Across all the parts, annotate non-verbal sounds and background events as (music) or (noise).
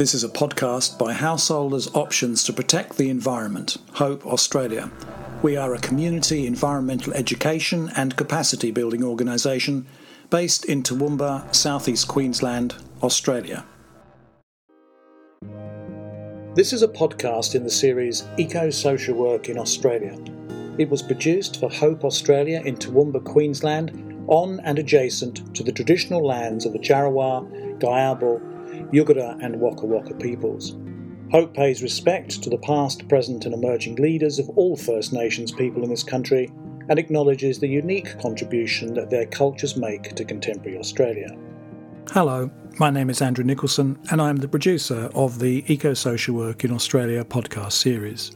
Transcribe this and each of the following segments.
This is a podcast by Householders Options to Protect the Environment, Hope Australia. We are a community environmental education and capacity building organisation based in Toowoomba, southeast Queensland, Australia. This is a podcast in the series Eco Social Work in Australia. It was produced for Hope Australia in Toowoomba, Queensland, on and adjacent to the traditional lands of the Jarowair, Giabal, Yugara, and Waka Waka peoples. Hope pays respect to the past, present, and emerging leaders of all First Nations people in this country and acknowledges the unique contribution that their cultures make to contemporary Australia. Hello, my name is Andrew Nicholson, and I'm the producer of the Eco Social Work in Australia podcast series.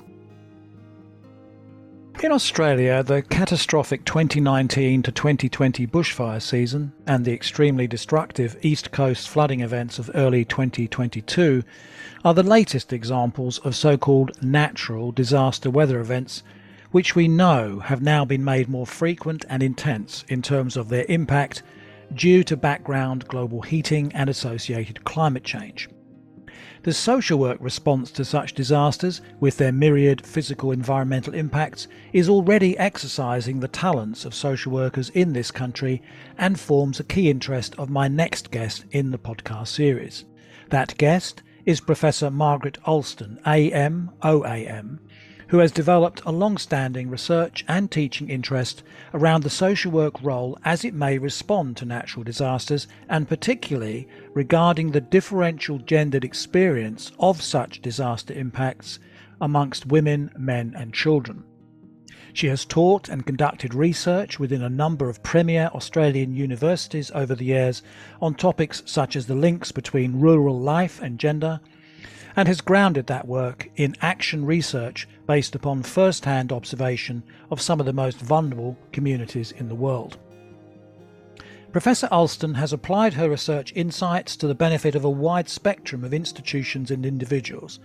In Australia, the catastrophic 2019 to 2020 bushfire season and the extremely destructive East Coast flooding events of early 2022 are the latest examples of so called natural disaster weather events, which we know have now been made more frequent and intense in terms of their impact due to background global heating and associated climate change. The social work response to such disasters, with their myriad physical environmental impacts, is already exercising the talents of social workers in this country and forms a key interest of my next guest in the podcast series. That guest is Professor Margaret Alston, AM, OAM, who has developed a long standing research and teaching interest around the social work role as it may respond to natural disasters, and particularly regarding the differential gendered experience of such disaster impacts amongst women, men, and children. She has taught and conducted research within a number of premier Australian universities over the years on topics such as the links between rural life and gender, and has grounded that work in action research based upon first hand observation of some of the most vulnerable communities in the world. Professor Alston has applied her research insights to the benefit of a wide spectrum of institutions and individuals,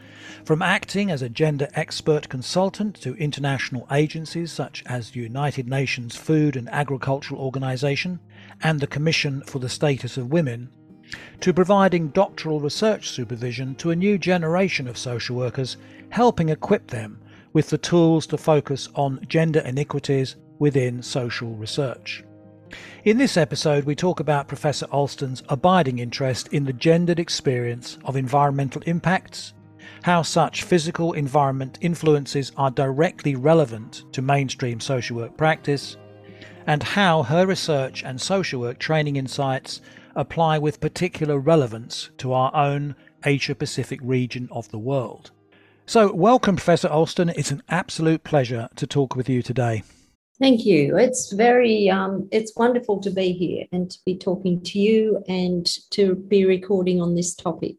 from acting as a gender expert consultant to international agencies such as the United Nations Food and Agricultural Organization and the Commission for the Status of Women, to providing doctoral research supervision to a new generation of social workers, helping equip them with the tools to focus on gender inequities within social research. In this episode, we talk about Professor Alston's abiding interest in the gendered experience of environmental impacts, how such physical environment influences are directly relevant to mainstream social work practice, and how her research and social work training insights apply with particular relevance to our own Asia Pacific region of the world. So, welcome, Professor Alston. It's an absolute pleasure to talk with you today. Thank you. It's very, um, it's wonderful to be here and to be talking to you and to be recording on this topic.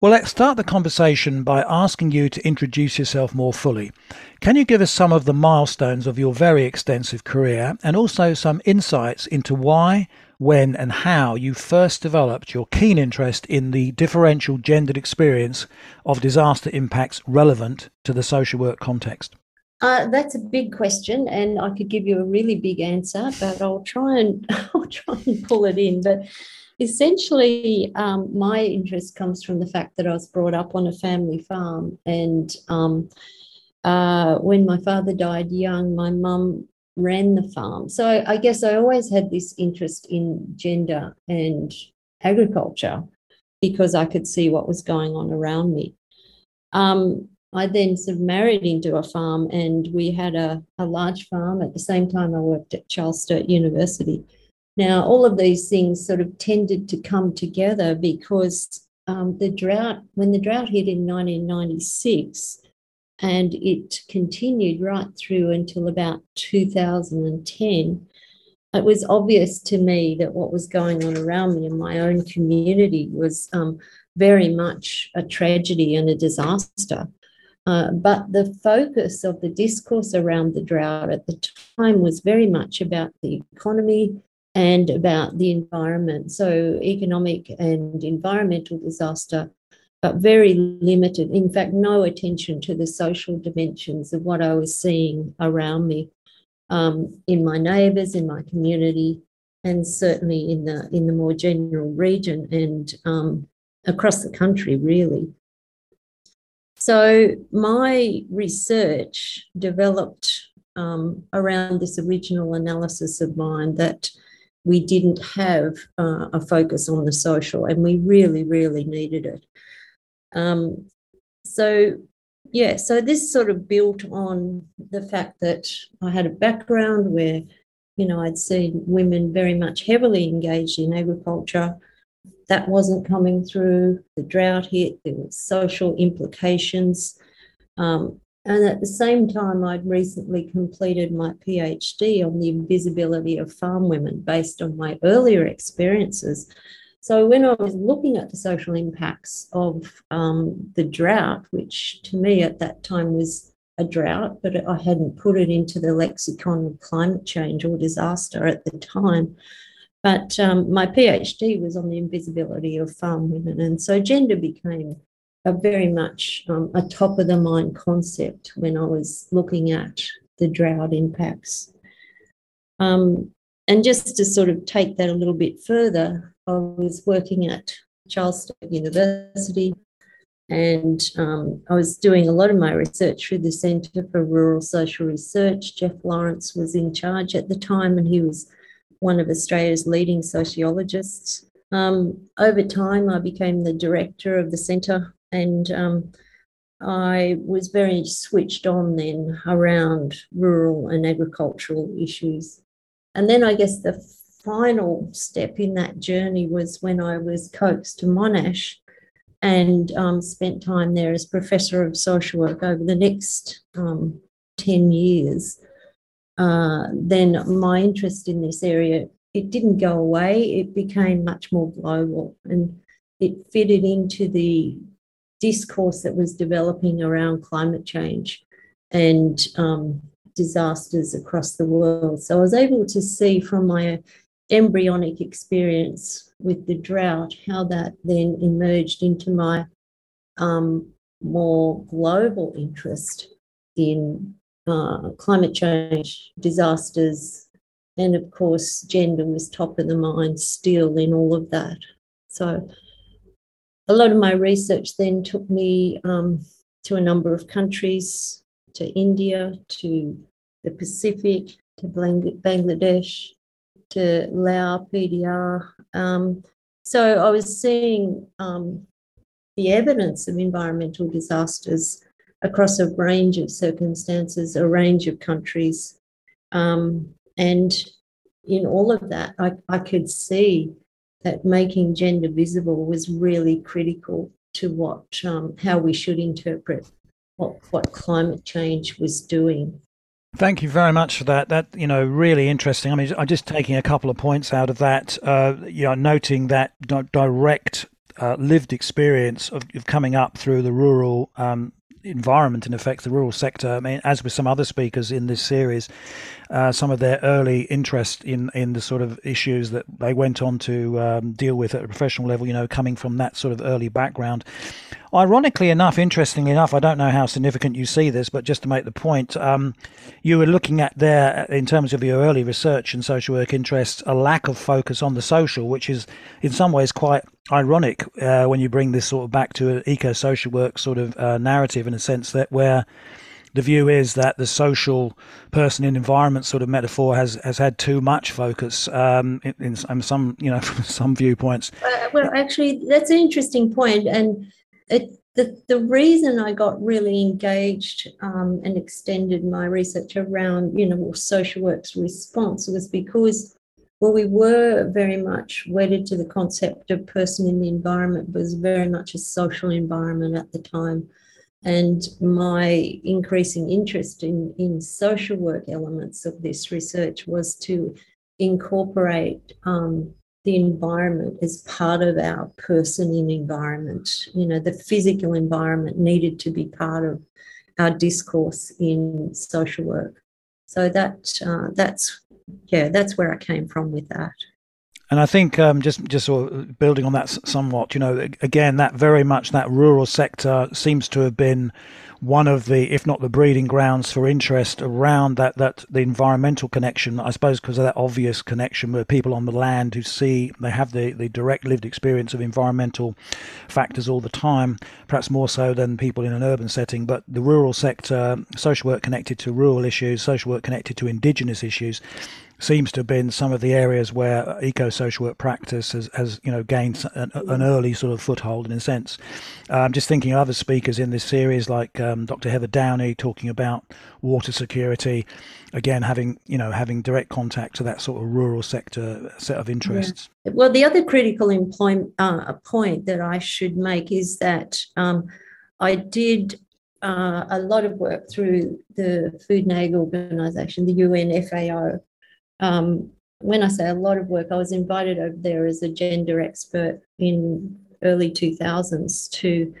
Well, let's start the conversation by asking you to introduce yourself more fully. Can you give us some of the milestones of your very extensive career and also some insights into why, when, and how you first developed your keen interest in the differential gendered experience of disaster impacts relevant to the social work context? Uh, that's a big question, and I could give you a really big answer, but I'll try and (laughs) I'll try and pull it in. But essentially, um, my interest comes from the fact that I was brought up on a family farm. And um, uh, when my father died young, my mum ran the farm. So I, guess I always had this interest in gender and agriculture because I could see what was going on around me. Um, I then sort of married into a farm and we had a, a large farm. At the same time, I worked at Charles Sturt University. Now, all of these things sort of tended to come together because um, the drought, when the drought hit in 1996, and it continued right through until about 2010, it was obvious to me that what was going on around me in my own community was um, very much a tragedy and a disaster. Uh, but the focus of the discourse around the drought at the time was very much about the economy and about the environment. So, economic and environmental disaster, but very limited. In fact, no attention to the social dimensions of what I was seeing around me um, in my neighbours, in my community, and certainly in the in the more general region and um, across the country, really. So my research developed um, around this original analysis of mine that we didn't have uh, a focus on the social, and we really, really needed it. Um, so, yeah, so this sort of built on the fact that I had a background where, you know, I'd seen women very much heavily engaged in agriculture. That wasn't coming through. The drought hit, there were social implications. Um, and at the same time, I'd recently completed my PhD on the invisibility of farm women based on my earlier experiences. So, when I was looking at the social impacts of um, the drought, which to me at that time was a drought, but I hadn't put it into the lexicon of climate change or disaster at the time. But um, my PhD was on the invisibility of farm women. And so gender became a very much um, a top of the mind concept when I was looking at the drought impacts. Um, and just to sort of take that a little bit further, I was working at Charles Sturt University and um, I was doing a lot of my research through the Centre for Rural Social Research. Geoff Lawrence was in charge at the time, and he was one of Australia's leading sociologists. Um, over time, I became the director of the Centre and um, I was very switched on then around rural and agricultural issues. And then I guess the final step in that journey was when I was coaxed to Monash and um, spent time there as professor of social work over the next um, 10 years. Uh, then my interest in this area it didn't go away it became much more global and it fitted into the discourse that was developing around climate change and um, disasters across the world. So I was able to see from my embryonic experience with the drought how that then emerged into my um, more global interest in uh, climate change, disasters, and of course, gender was top of the mind still in all of that. So a lot of my research then took me um, to a number of countries, to India, to the Pacific, to Bangladesh, to Laos, PDR. Um, so I was seeing um, the evidence of environmental disasters across a range of circumstances, a range of countries. Um, and in all of that, I, I could see that making gender visible was really critical to what um, how we should interpret what what climate change was doing. Thank you very much for that. That you know really interesting. I mean, I'm just taking a couple of points out of that. Uh, you know, noting that direct uh, lived experience of, of, coming up through the rural um, environment in effect, the rural sector. I mean, as with some other speakers in this series, uh, some of their early interest in in the sort of issues that they went on to um, deal with at a professional level, you know, coming from that sort of early background. Ironically enough, interestingly enough, I don't know how significant you see this, but just to make the point, um, you were looking at there, in terms of your early research and social work interests, a lack of focus on the social, which is in some ways quite ironic uh, when you bring this sort of back to an eco-social work sort of uh, narrative in a sense that where the view is that the social person in environment sort of metaphor has has had too much focus um, in, in, some you know (laughs) from some viewpoints. Uh, well, actually, that's an interesting point, and it, the the reason I got really engaged um, and extended my research around you know social work's response was because well, we were very much wedded to the concept of person in the environment was very much a social environment at the time. And my increasing interest in, in social work elements of this research was to incorporate um, the environment as part of our person in environment. You know, the physical environment needed to be part of our discourse in social work. So that uh, that's yeah, that's where I came from with that. And I think um, just just sort of building on that somewhat, you know, again, that very much that rural sector seems to have been one of the, if not the breeding grounds for interest around that, that the environmental connection, I suppose, because of that obvious connection with people on the land who see, they have the, the direct lived experience of environmental factors all the time, perhaps more so than people in an urban setting. But the rural sector, social work connected to rural issues, social work connected to indigenous issues, seems to have been some of the areas where eco-social work practice has, has you know gained an, an, early sort of foothold in a sense. Uh, I'm just thinking of other speakers in this series like um, Dr. Heather Downey talking about water security, again having you know having direct contact to that sort of rural sector set of interests. Yeah. Well, the other critical employment uh, point that I should make is that um, I did uh, a lot of work through the Food and Ag Organization, the UN FAO, um, when I say a lot of work, I was invited over there as a gender expert in early 2000s to,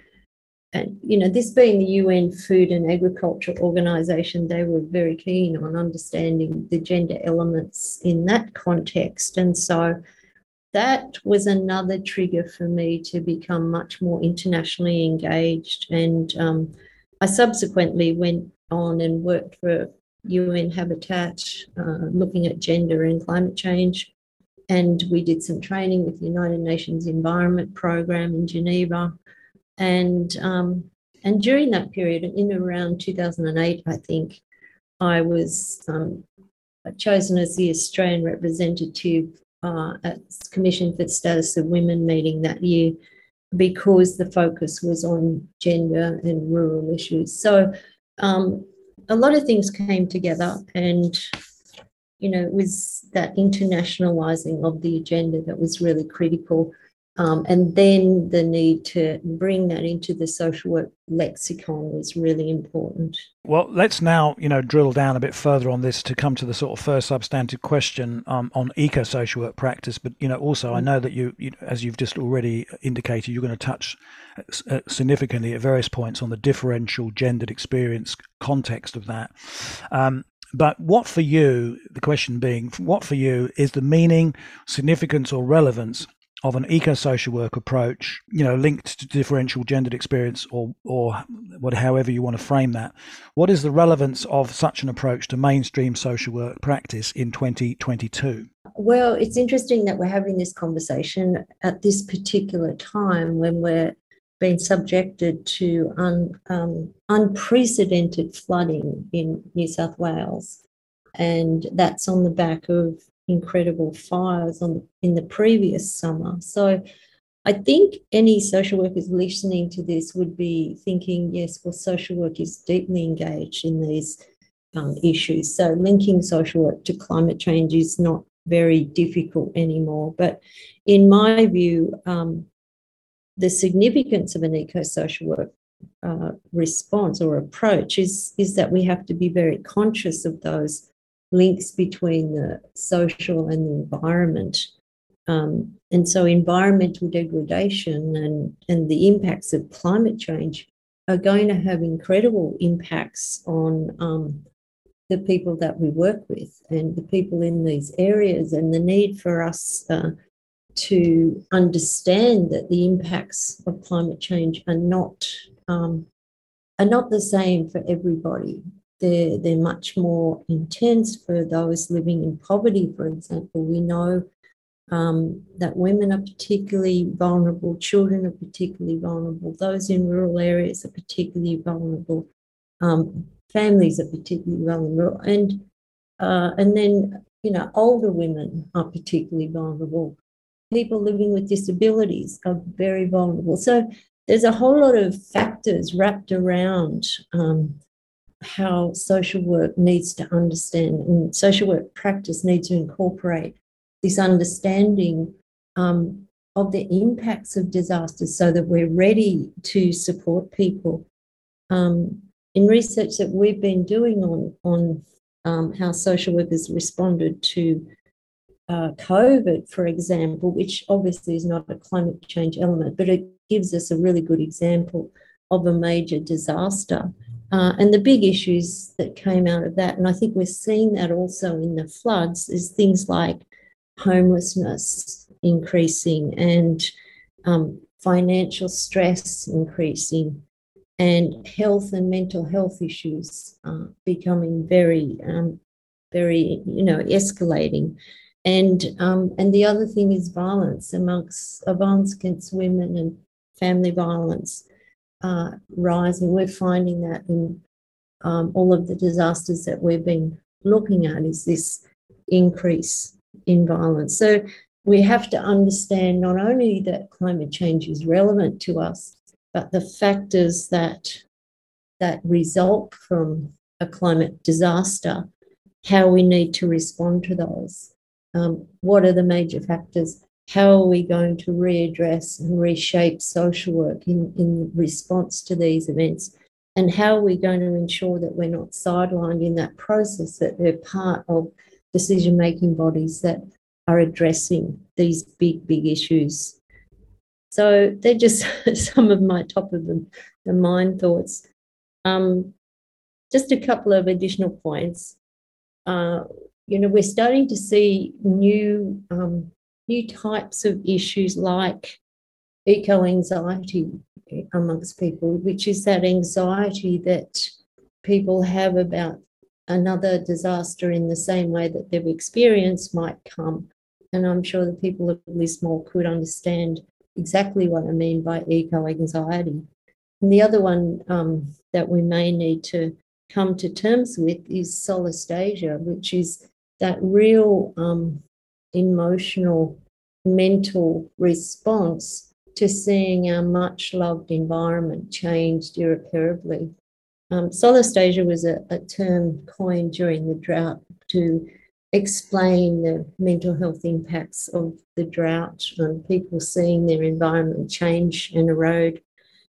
and you know, this being the UN Food and Agriculture Organization, they were very keen on understanding the gender elements in that context. And so that was another trigger for me to become much more internationally engaged. And um, I subsequently went on and worked for UN Habitat, uh, looking at gender and climate change. And we did some training with the United Nations Environment Program in Geneva. And, um, and during that period, in around 2008, I think, I was um, chosen as the Australian representative uh, at Commission for the Status of Women meeting that year because the focus was on gender and rural issues. So um, a lot of things came together and you know it was that internationalizing of the agenda that was really critical um, and then the need to bring that into the social work lexicon was really important. Well, let's now, you know, drill down a bit further on this to come to the sort of first substantive question um, on eco-social work practice. But you know, also I know that you, you, as you've just already indicated, you're going to touch significantly at various points on the differential gendered experience context of that. Um, but what for you, the question being, what for you is the meaning, significance, or relevance of an eco-social work approach, you know, linked to differential gendered experience or or what however you want to frame that. What is the relevance of such an approach to mainstream social work practice in 2022? Well, it's interesting that we're having this conversation at this particular time when we're being subjected to un, um, unprecedented flooding in New South Wales. And that's on the back of incredible fires on in the previous summer. So I think any social workers listening to this would be thinking, yes, well, social work is deeply engaged in these um, issues. So linking social work to climate change is not very difficult anymore. But in my view, um, the significance of an eco-social work uh, response or approach is, is that we have to be very conscious of those links between the social and the environment. Um, and so environmental degradation and, and the impacts of climate change are going to have incredible impacts on um, the people that we work with and the people in these areas and the need for us uh, to understand that the impacts of climate change are not um, are not the same for everybody they're, they're much more intense for those living in poverty, for example. We know um, that women are particularly vulnerable, children are particularly vulnerable, those in rural areas are particularly vulnerable, um, families are particularly vulnerable, and uh, and then you know older women are particularly vulnerable. People living with disabilities are very vulnerable. So there's a whole lot of factors wrapped around um, how social work needs to understand and social work practice needs to incorporate this understanding um, of the impacts of disasters so that we're ready to support people. Um, in research that we've been doing on, on um, how social workers responded to uh, COVID, for example, which obviously is not a climate change element, but it gives us a really good example of a major disaster. Uh, and the big issues that came out of that, and I think we're seeing that also in the floods, is things like homelessness increasing and um, financial stress increasing and health and mental health issues uh, becoming very, um, very, you know, escalating. And um, and the other thing is violence amongst violence against women and family violence uh, rising. We're finding that in um, all of the disasters that we've been looking at is this increase in violence. So we have to understand not only that climate change is relevant to us, but the factors that that result from a climate disaster, how we need to respond to those. Um, what are the major factors? How are we going to readdress and reshape social work in, in response to these events? And how are we going to ensure that we're not sidelined in that process, that they're part of decision making bodies that are addressing these big, big issues so they're just (laughs) some of my top of the, the mind thoughts. Um, just a couple of additional points. Uh, you know, we're starting to see new um, new types of issues like eco anxiety amongst people, which is that anxiety that people have about another disaster in the same way that they've experienced might come. And I'm sure the people of Lismore could understand exactly what I mean by eco anxiety. And the other one um, that we may need to come to terms with is solastalgia, which is that real um, emotional, mental response to seeing our much loved environment changed irreparably. Um, solastalgia was a, a term coined during the drought to explain the mental health impacts of the drought and people seeing their environment change and erode.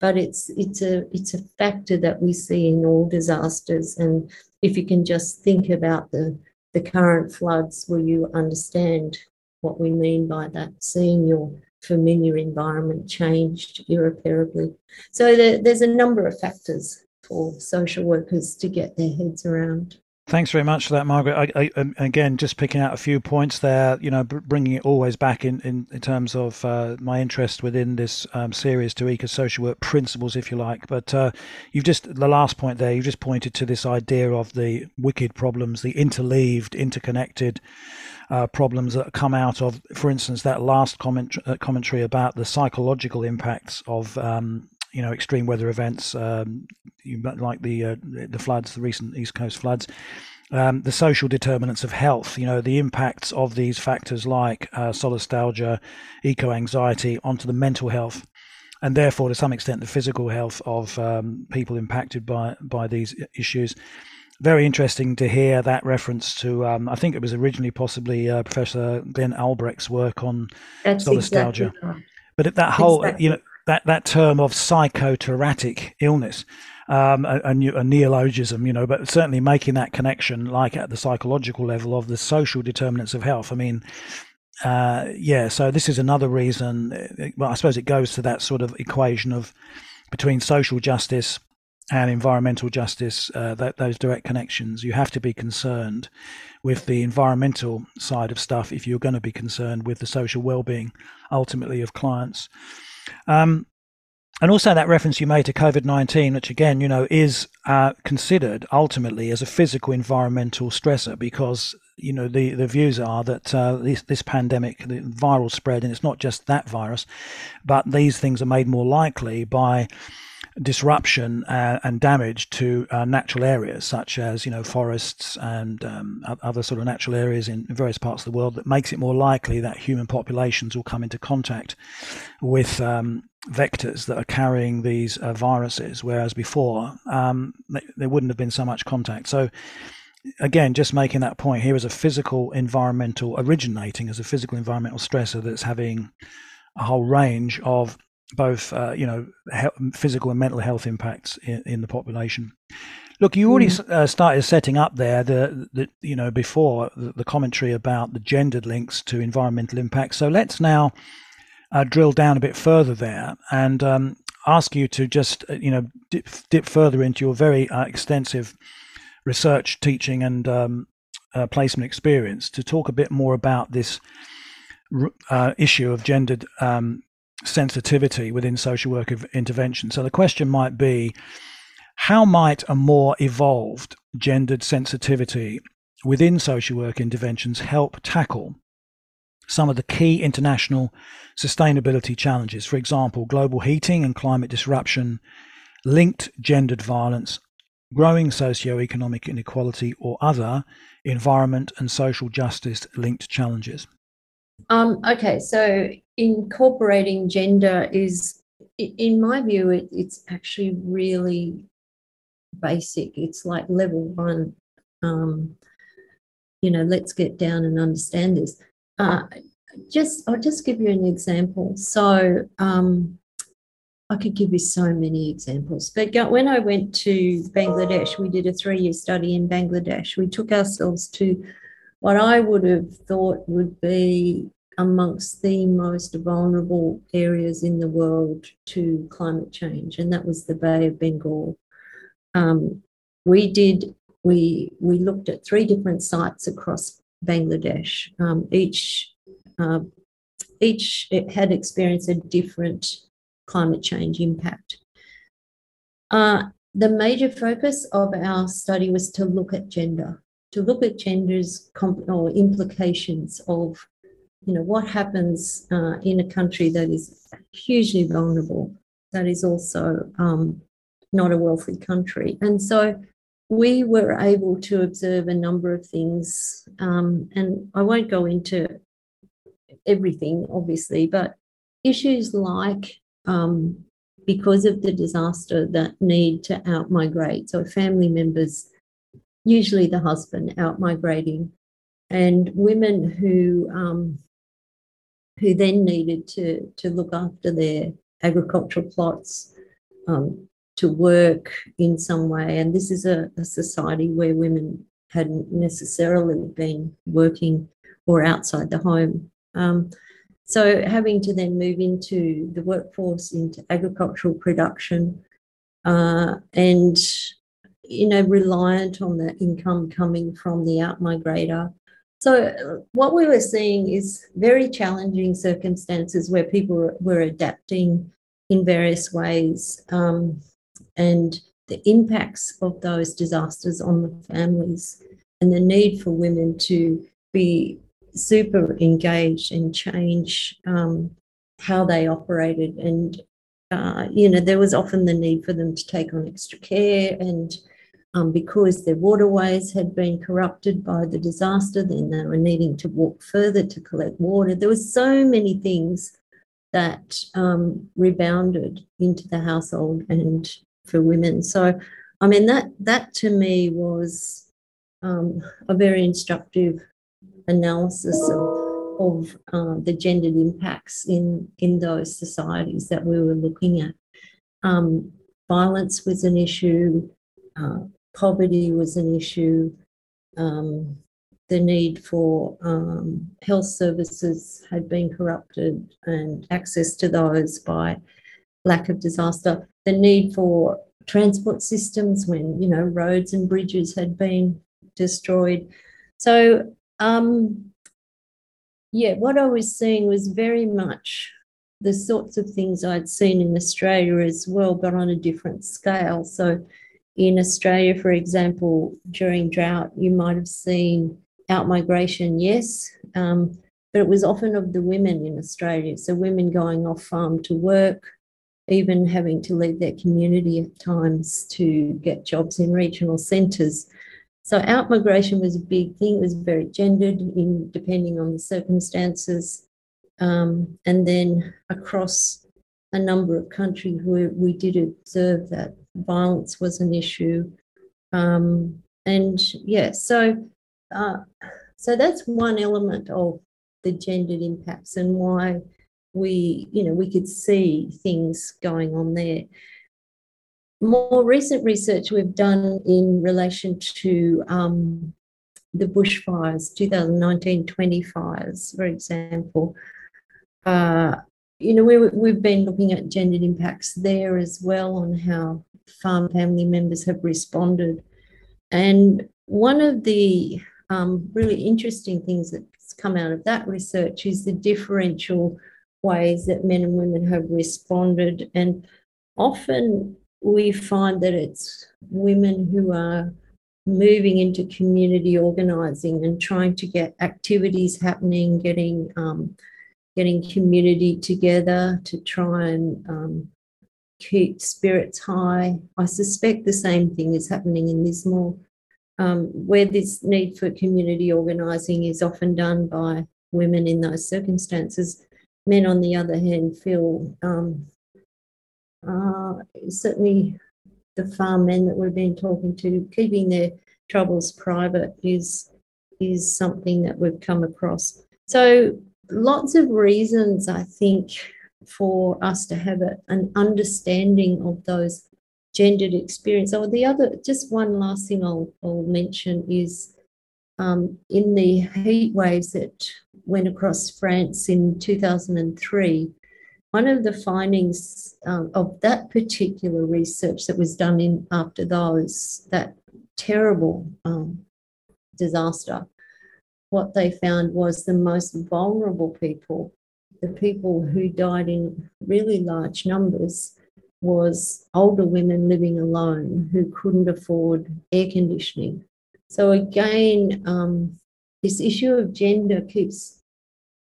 But it's it's a it's a factor that we see in all disasters. And if you can just think about the the current floods, will you understand what we mean by that? Seeing your familiar environment changed irreparably. So there, there's a number of factors for social workers to get their heads around. Thanks very much for that, Margaret. I, I, um, again, just picking out a few points there, you know, bringing it always back in, in, in terms of uh, my interest within this um, series to eco social work principles, if you like. But uh, you've just, the last point there, you just pointed to this idea of the wicked problems, the interleaved, interconnected uh, problems that come out of, for instance, that last comment, uh, commentary about the psychological impacts of um, you know extreme weather events um, like the uh, the floods, the recent East Coast floods. Um, the social determinants of health, you know, the impacts of these factors like uh, solastalgia, eco anxiety onto the mental health, and therefore to some extent the physical health of um, people impacted by by these issues. Very interesting to hear that reference to. Um, I think it was originally possibly uh, Professor Glenn Albrecht's work on That's solastalgia. Exactly. But that whole, exactly. you know, that that term of psychoterratic illness, um, a, a, neologism, you know, but certainly making that connection, like at the psychological level of the social determinants of health. I mean, uh, yeah. So this is another reason. Well, I suppose it goes to that sort of equation of between social justice and environmental justice, uh, that, those direct connections. You have to be concerned with the environmental side of stuff if you're going to be concerned with the social well-being, ultimately, of clients. Um, and also that reference you made to COVID 19, which again, you know, is uh, considered ultimately as a physical environmental stressor because, you know, the, the views are that uh, this, this pandemic, the viral spread, and it's not just that virus, but these things are made more likely by disruption uh, and damage to uh, natural areas such as you know forests and um, other sort of natural areas in various parts of the world that makes it more likely that human populations will come into contact with um, vectors that are carrying these uh, viruses whereas before um, there wouldn't have been so much contact. So again just making that point here is a physical environmental originating as a physical environmental stressor that's having a whole range of both uh, you know physical and mental health impacts in, in the population. Look, you already mm. uh, started setting up there the, the you know before the, the, commentary about the gendered links to environmental impacts. So let's now uh, drill down a bit further there and um, ask you to just uh, you know dip, dip further into your very uh, extensive research, teaching, and um, uh, placement experience to talk a bit more about this uh, issue of gendered um, sensitivity within social work intervention. So the question might be how might a more evolved gendered sensitivity within social work interventions help tackle some of the key international sustainability challenges? For example, global heating and climate disruption, linked gendered violence, growing socio-economic inequality, or other environment and social justice linked challenges? Um, okay, so incorporating gender is, in my view, it, it's actually really basic. It's like level one. Um, you know, let's get down and understand this. Uh, just, I'll just give you an example. So, um, I could give you so many examples. But when I went to Bangladesh, we did a three year study in Bangladesh. We took ourselves to what I would have thought would be amongst the most vulnerable areas in the world to climate change, and that was the Bay of Bengal. Um, we did we we looked at three different sites across Bangladesh. Um, each uh, each had experienced a different climate change impact. Uh, the major focus of our study was to look at gender, to look at gender's comp- or implications of, you know, what happens uh, in a country that is hugely vulnerable, that is also um, not a wealthy country. And so we were able to observe a number of things, um, and I won't go into everything, obviously, but issues like um, because of the disaster that need to outmigrate. So family members, usually the husband, outmigrating, and women who um, who then needed to to look after their agricultural plots, um, to work in some way. And this is a, a society where women hadn't necessarily been working or outside the home. Um, so having to then move into the workforce, into agricultural production, uh, and you know, reliant on that income coming from the outmigrator. So what we were seeing is very challenging circumstances where people were, were adapting in various ways, um, and the impacts of those disasters on the families, and the need for women to be super engaged and change um, how they operated. And, uh, you know, there was often the need for them to take on extra care. And um, because their waterways had been corrupted by the disaster, then they were needing to walk further to collect water. There were so many things that um, rebounded into the household and for women. So, I mean, that, that to me was um, a very instructive analysis of, of uh, the gendered impacts in, in those societies that we were looking at. Um, violence was an issue, uh, poverty was an issue, um, the need for um, health services had been corrupted and access to those by lack of disaster, the need for transport systems when you know roads and bridges had been destroyed. So um, yeah, what I was seeing was very much the sorts of things I'd seen in Australia as well, but on a different scale. So, in Australia, for example, during drought, you might have seen outmigration, yes, um, but it was often of the women in Australia. So, women going off farm to work, even having to leave their community at times to get jobs in regional centres. So outmigration was a big thing. It was very gendered in depending on the circumstances. Um, and then across a number of countries where we did observe that violence was an issue. Um, and yeah, so uh, so that's one element of the gendered impacts and why we, you know, we could see things going on there more recent research we've done in relation to um, the bushfires, 2019 20 fires, for example. Uh, you know, we, we've been looking at gendered impacts there as well on how farm family members have responded. And one of the um, really interesting things that's come out of that research is the differential ways that men and women have responded. And often we find that it's women who are moving into community organizing and trying to get activities happening, getting um, getting community together to try and um, keep spirits high. I suspect the same thing is happening in Lismore, um, where this need for community organising is often done by women in those circumstances. Men, on the other hand, feel um, uh, certainly the farm men that we've been talking to, keeping their troubles private is is something that we've come across. So lots of reasons, I think, for us to have a, an understanding of those gendered experience. Oh, the other, just one last thing I'll, I'll mention is um, in the heat waves that went across France in 2003, one of the findings um, of that particular research that was done in after those, that terrible um, disaster, what they found was the most vulnerable people, the people who died in really large numbers, was older women living alone who couldn't afford air conditioning. So again, um, this issue of gender keeps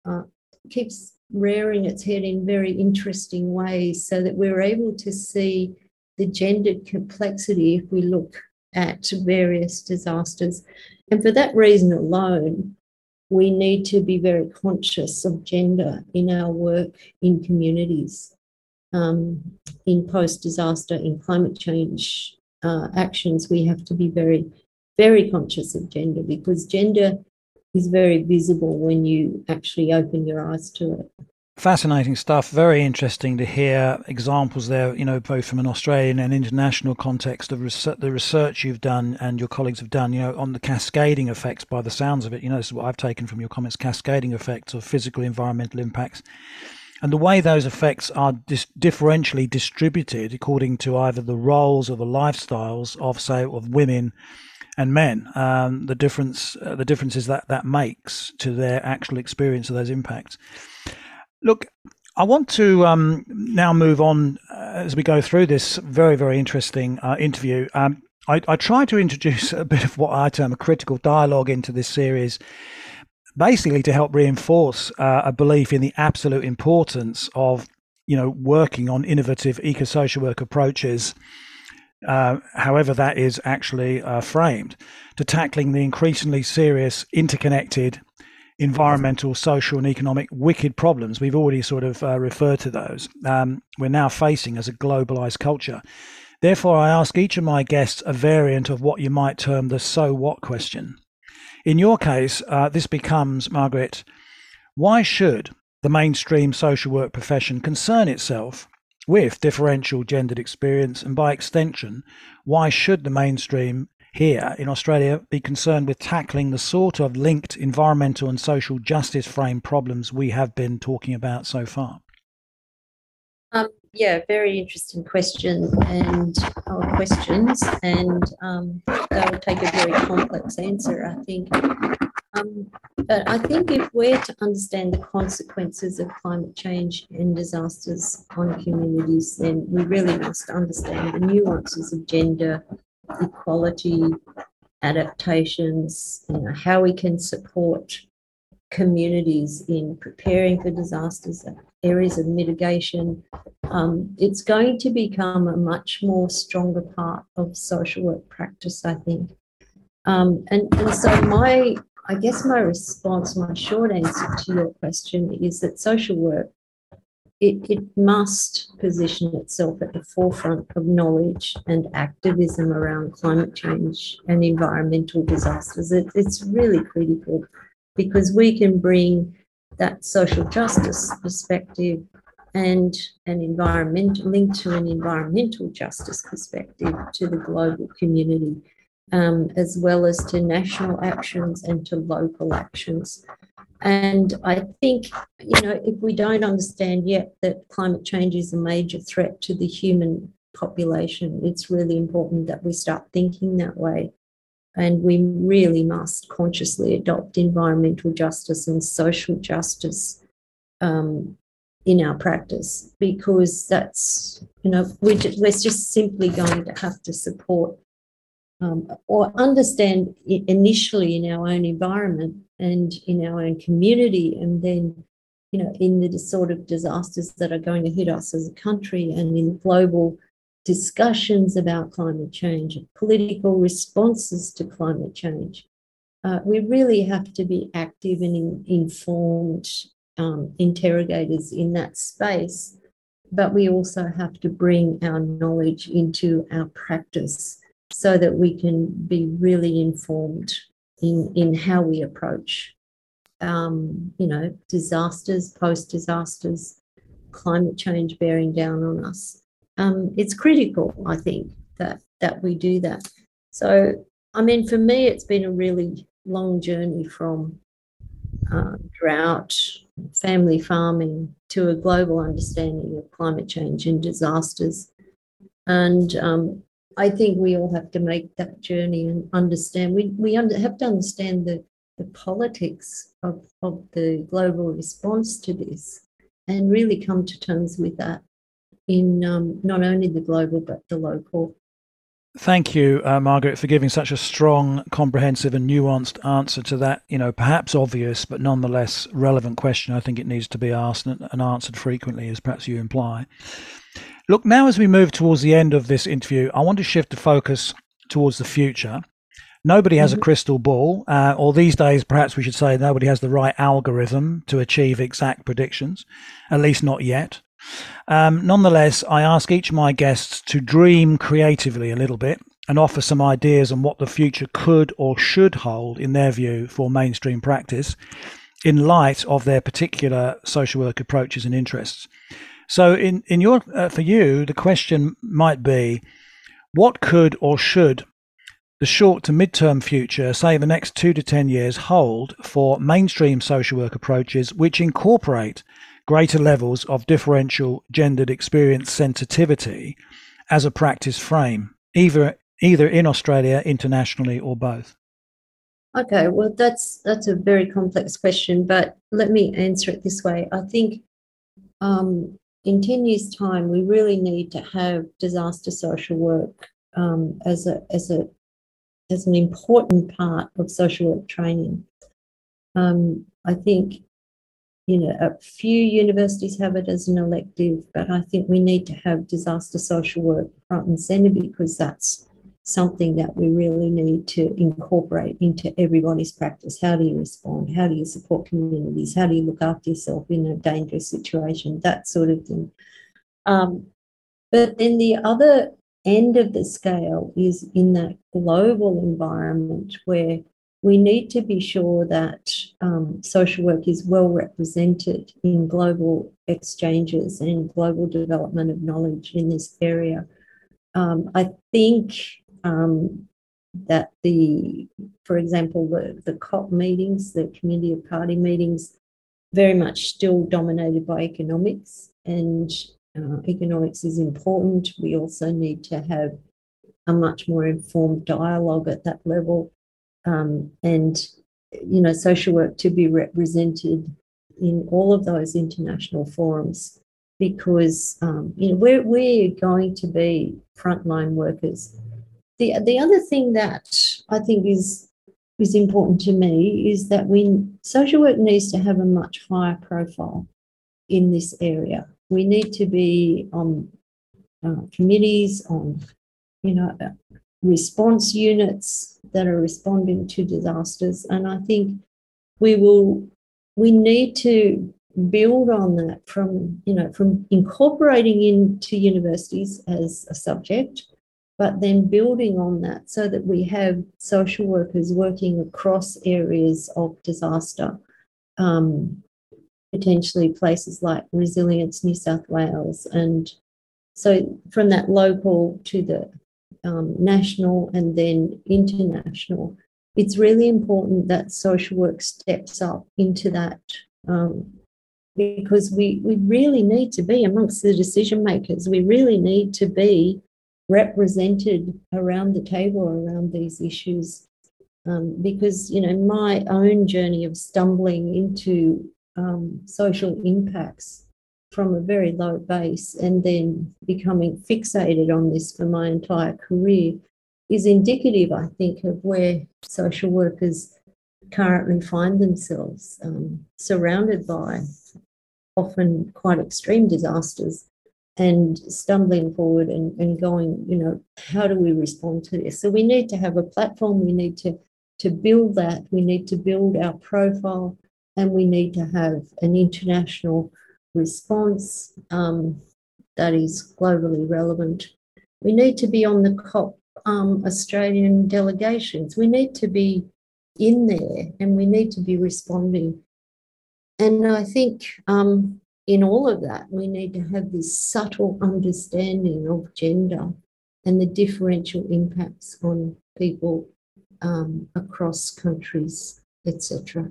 uh, keeps rearing its head in very interesting ways, so that we're able to see the gendered complexity if we look at various disasters. And for that reason alone, we need to be very conscious of gender in our work in communities, um, in post disaster, in climate change uh, actions. We have to be very, very conscious of gender because gender is very visible when you actually open your eyes to it. Fascinating stuff. Very interesting to hear examples there, you know, both from an Australian and international context of research, the research you've done and your colleagues have done, you know, on the cascading effects by the sounds of it. You know, this is what I've taken from your comments cascading effects of physical environmental impacts. And the way those effects are dis- differentially distributed according to either the roles or the lifestyles of, say, of women and men, um, the difference, uh, the differences that that makes to their actual experience of those impacts. Look, I want to um, now move on uh, as we go through this very, very interesting uh, interview. Um, I, I try to introduce (laughs) a bit of what I term a critical dialogue into this series, basically to help reinforce uh, a belief in the absolute importance of, you know, working on innovative eco-social work approaches, uh, however that is actually uh, framed, to tackling the increasingly serious, interconnected environmental, social, and economic wicked problems. We've already sort of uh, referred to those. Um, we're now facing as a globalized culture. Therefore, I ask each of my guests a variant of what you might term the so what question. In your case, uh, this becomes, Margaret, why should the mainstream social work profession concern itself with differential gendered experience? And by extension, why should the mainstream here in Australia be concerned with tackling the sort of linked environmental and social justice frame problems we have been talking about so far? Um, yeah, very interesting question and uh, questions, and um, they will take a very complex answer, I think. Um, but I think if we're to understand the consequences of climate change and disasters on communities, then we really must understand the nuances of gender, equality, adaptations, you know, how we can support communities in preparing for disasters, areas of mitigation. Um, it's going to become a much more stronger part of social work practice, I think. Um, and, and so my, I guess my response, my short answer to your question is that social work it, it must position itself at the forefront of knowledge and activism around climate change and environmental disasters. It, it's really critical because we can bring that social justice perspective and an environmental link to an environmental justice perspective to the global community, um, as well as to national actions and to local actions. And I think, you know, if we don't understand yet that climate change is a major threat to the human population, it's really important that we start thinking that way. and we really must consciously adopt environmental justice and social justice um, in our practice because that's, you know, we're just, we're just simply going to have to support um, or understand initially in our own environment and in our own community, and then, you know, in the sort of disasters that are going to hit us as a country and in global discussions about climate change, political responses to climate change. Uh, we really have to be active and in, informed um, interrogators in that space, but we also have to bring our knowledge into our practice so that we can be really informed in, in how we approach, um, you know, disasters, post disasters, climate change bearing down on us. Um, it's critical, I think, that that we do that. So, I mean, for me, it's been a really long journey from uh, drought, family farming to a global understanding of climate change and disasters. And um, I think we all have to make that journey and understand. We, we under, have to understand the, the politics of, of the global response to this and really come to terms with that in um, not only the global but the local. Thank you, uh, Margaret, for giving such a strong, comprehensive, and nuanced answer to that, you know, perhaps obvious but nonetheless relevant question. I think it needs to be asked and, and answered frequently, as perhaps you imply. Look, now as we move towards the end of this interview, I want to shift the focus towards the future. Nobody has mm-hmm. a crystal ball, uh, or these days, perhaps we should say nobody has the right algorithm to achieve exact predictions, at least not yet. Um, nonetheless, I ask each of my guests to dream creatively a little bit and offer some ideas on what the future could or should hold, in their view, for mainstream practice in light of their particular social work approaches and interests. So, in, in your, uh, for you, the question might be what could or should the short to mid-term future, say the next two to 10 years, hold for mainstream social work approaches which incorporate greater levels of differential gendered experience sensitivity as a practice frame, either either in Australia, internationally, or both? Okay, well, that's that's a very complex question, but let me answer it this way. I think um, in ten years' time, we really need to have disaster social work um, as a as a as an important part of social work training. Um, I think you know, a few universities have it as an elective, but I think we need to have disaster social work front and center because that's something that we really need to incorporate into everybody's practice. How do you respond? How do you support communities? How do you look after yourself in a dangerous situation? That sort of thing. Um, but then the other end of the scale is in that global environment where we need to be sure that um, social work is well represented in global exchanges and global development of knowledge in this area. Um, I think um, that the, for example, the, the COP meetings, the Committee of Party meetings, very much still dominated by economics, and uh, economics is important. We also need to have a much more informed dialogue at that level um, and you know social work to be represented in all of those international forums because um, you know we're, we're going to be frontline workers. The, the other thing that I think is is important to me is that we social work needs to have a much higher profile in this area. We need to be on uh, committees, on you know response units that are responding to disasters. And I think we will, we need to build on that from, you know, from incorporating into universities as a subject, but then building on that so that we have social workers working across areas of disaster. Um, potentially places like Resilience New South Wales. And so from that local to the um, national and then international, it's really important that social work steps up into that um, because we, we really need to be amongst the decision makers. We really need to be represented around the table around these issues. Um, because, you know, my own journey of stumbling into um, social impacts from a very low base and then becoming fixated on this for my entire career is indicative, I think, of where social workers currently find themselves um, surrounded by often quite extreme disasters and stumbling forward and, and going, you know, how do we respond to this? So we need to have a platform, we need to, to build that, we need to build our profile, and we need to have an international response um, that is globally relevant. We need to be on the COP um, Australian delegations. We need to be in there and we need to be responding. And I think um, in all of that, we need to have this subtle understanding of gender and the differential impacts on people um, across countries, etc.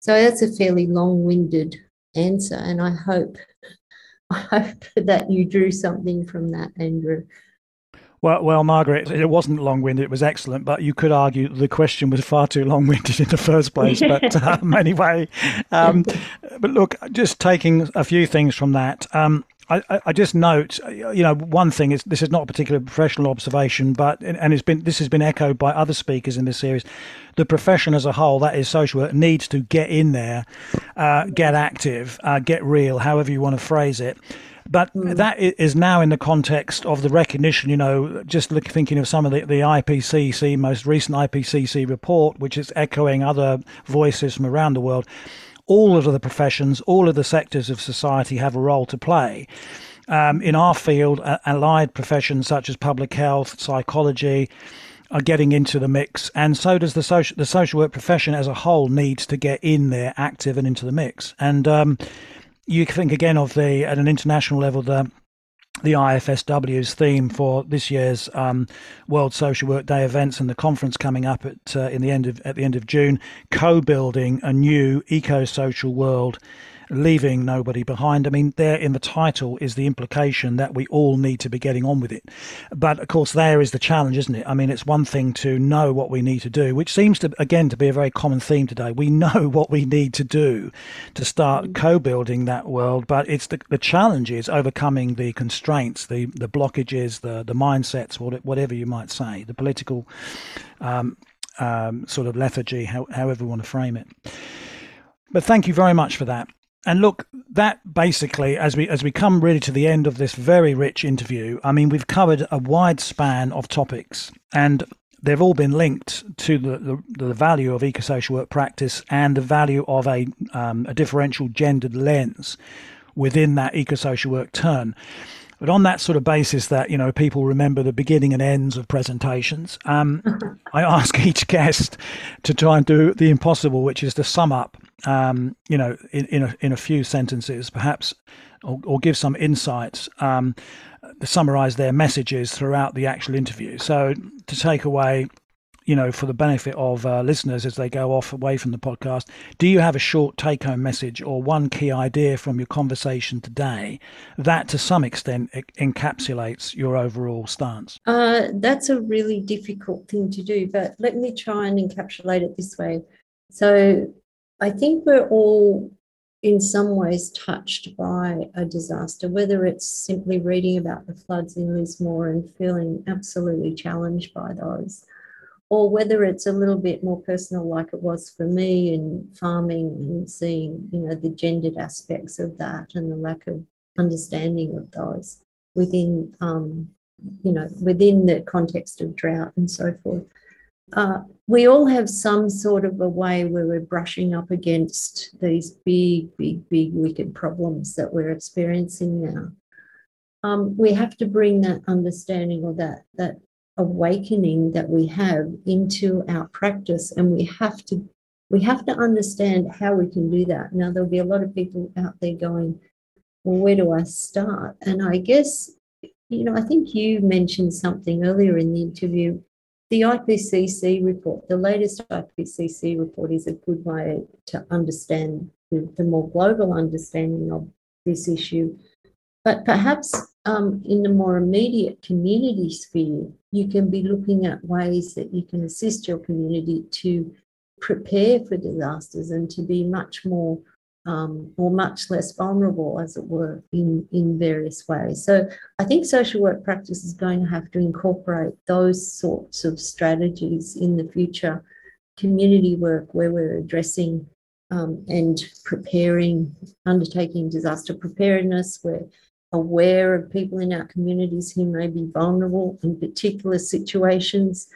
So that's a fairly long-winded answer, and I hope (laughs) I hope that you drew something from that, Andrew. Well, well, Margaret, it wasn't long-winded; it was excellent. But you could argue the question was far too long-winded in the first place. But (laughs) um, anyway, um, but look, just taking a few things from that. Um, I, I, just note, you know, one thing is this is not a particular professional observation, but and it's been this has been echoed by other speakers in this series. The profession as a whole, that is social work, needs to get in there, uh, get active, uh, get real, however you want to phrase it. But mm. that is now in the context of the recognition, you know, just look, thinking of some of the, the IPCC, most recent IPCC report, which is echoing other voices from around the world. All of the professions, all of the sectors of society have a role to play. Um, in our field, uh, allied professions such as public health, psychology, are getting into the mix, and so does the social the social work profession as a whole needs to get in there, active and into the mix. And um, you can think again of the at an international level the the IFSW's theme for this year's um, World Social Work Day events and the conference coming up at uh, in the end of at the end of June, co-building a new eco-social world leaving nobody behind. I mean, there in the title is the implication that we all need to be getting on with it. But of course, there is the challenge, isn't it? I mean, it's one thing to know what we need to do, which seems to, again, to be a very common theme today. We know (laughs) what we need to do to start mm. co building that world, but it's the, the challenge is overcoming the constraints, the, the blockages, the, the mindsets, whatever you might say, the political um, um, sort of lethargy, how, however you want to frame it. But thank you very much for that and look, that basically, as we as we come really to the end of this very rich interview, I mean, we've covered a wide span of topics, and they've all been linked to the, the, the value of eco-social work practice and the value of a, um, a differential gendered lens within that eco-social work turn. But on that sort of basis that, you know, people remember the beginning and ends of presentations, um, (laughs) I ask each guest to try and do the impossible, which is to sum up um, you know, in, in a, in a few sentences, perhaps, or, or give some insights um, summarize their messages throughout the actual interview. So to take away, you know, for the benefit of uh, listeners as they go off away from the podcast, do you have a short take home message or one key idea from your conversation today that to some extent encapsulates your overall stance? Uh, that's a really difficult thing to do, but let me try and encapsulate it this way. So, I think we're all in some ways touched by a disaster, whether it's simply reading about the floods in Lismore and feeling absolutely challenged by those, or whether it's a little bit more personal, like it was for me in farming and seeing, you know, the gendered aspects of that and the lack of understanding of those within, um, you know, within the context of drought and so forth uh, we all have some sort of a way where we're brushing up against these big, big, big wicked problems that we're experiencing now. Um, we have to bring that understanding or that that awakening that we have into our practice, and we have to we have to understand how we can do that. Now there'll be a lot of people out there going, "Well, where do I start?" And I guess you know, I think you mentioned something earlier in the interview the IPCC report, the latest IPCC report, is a good way to understand the, the more global understanding of this issue. But perhaps um, in the more immediate community sphere, you can be looking at ways that you can assist your community to prepare for disasters and to be much more um, or much less vulnerable, as it were, in, in various ways. So I think social work practice is going to have to incorporate those sorts of strategies in the future. Community work where we're addressing um, and preparing, undertaking disaster preparedness, we're aware of people in our communities who may be vulnerable in particular situations.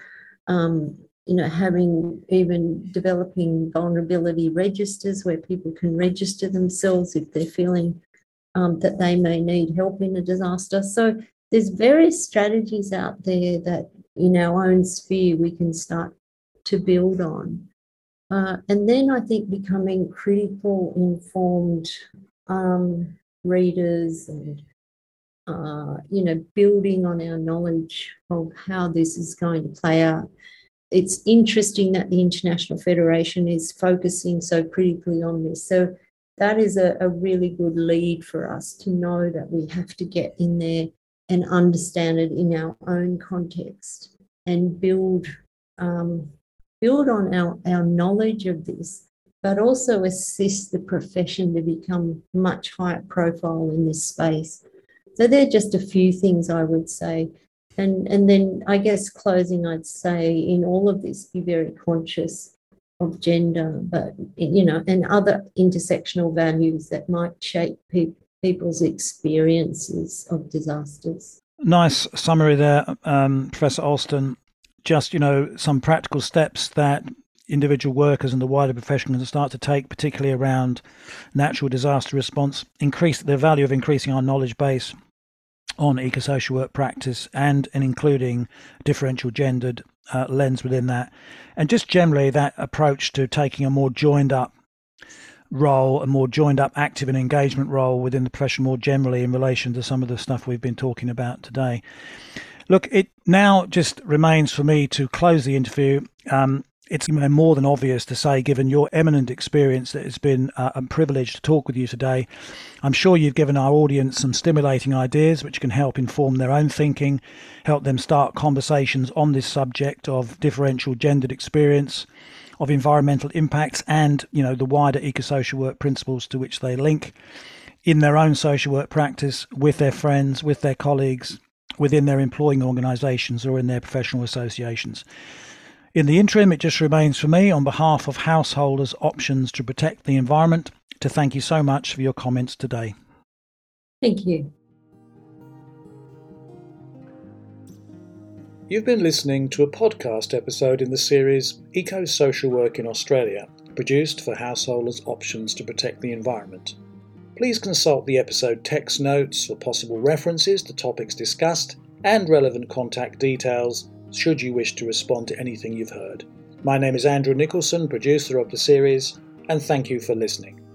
Um, you know, having even developing vulnerability registers where people can register themselves if they're feeling um, that they may need help in a disaster. So there's various strategies out there that in our own sphere we can start to build on. Uh, and then I think becoming critical, informed um, readers and uh, you know building on our knowledge of how this is going to play out it's interesting that the International Federation is focusing so critically on this. So that is a, a, really good lead for us to know that we have to get in there and understand it in our own context and build um, build on our, our knowledge of this, but also assist the profession to become much higher profile in this space. So they're just a few things I would say and and then I guess closing, I'd say in all of this, be very conscious of gender, but you know, and other intersectional values that might shape pe- people's experiences of disasters. Nice summary there, um, Professor Alston. Just you know, some practical steps that individual workers and the wider profession can start to take, particularly around natural disaster response, increase the value of increasing our knowledge base on eco-social work practice and and including differential gendered uh, lens within that. And just generally that approach to taking a more joined up role a more joined up active and engagement role within the profession more generally in relation to some of the stuff we've been talking about today. Look it now just remains for me to close the interview um, it's more than obvious to say, given your eminent experience, that it's been uh, a privilege to talk with you today. I'm sure you've given our audience some stimulating ideas which can help inform their own thinking, help them start conversations on this subject of differential gendered experience, of environmental impacts, and you know the wider eco-social work principles to which they link in their own social work practice with their friends, with their colleagues, within their employing organisations or in their professional associations. In the interim, it just remains for me, on behalf of householders' options to protect the environment, to thank you so much for your comments today. Thank you. You've been listening to a podcast episode in the series Eco Social Work in Australia, produced for householders' options to protect the environment. Please consult the episode text notes for possible references to topics discussed and relevant contact details should you wish to respond to anything you've heard. My name is Andrew Nicholson, producer of the series, and thank you for listening.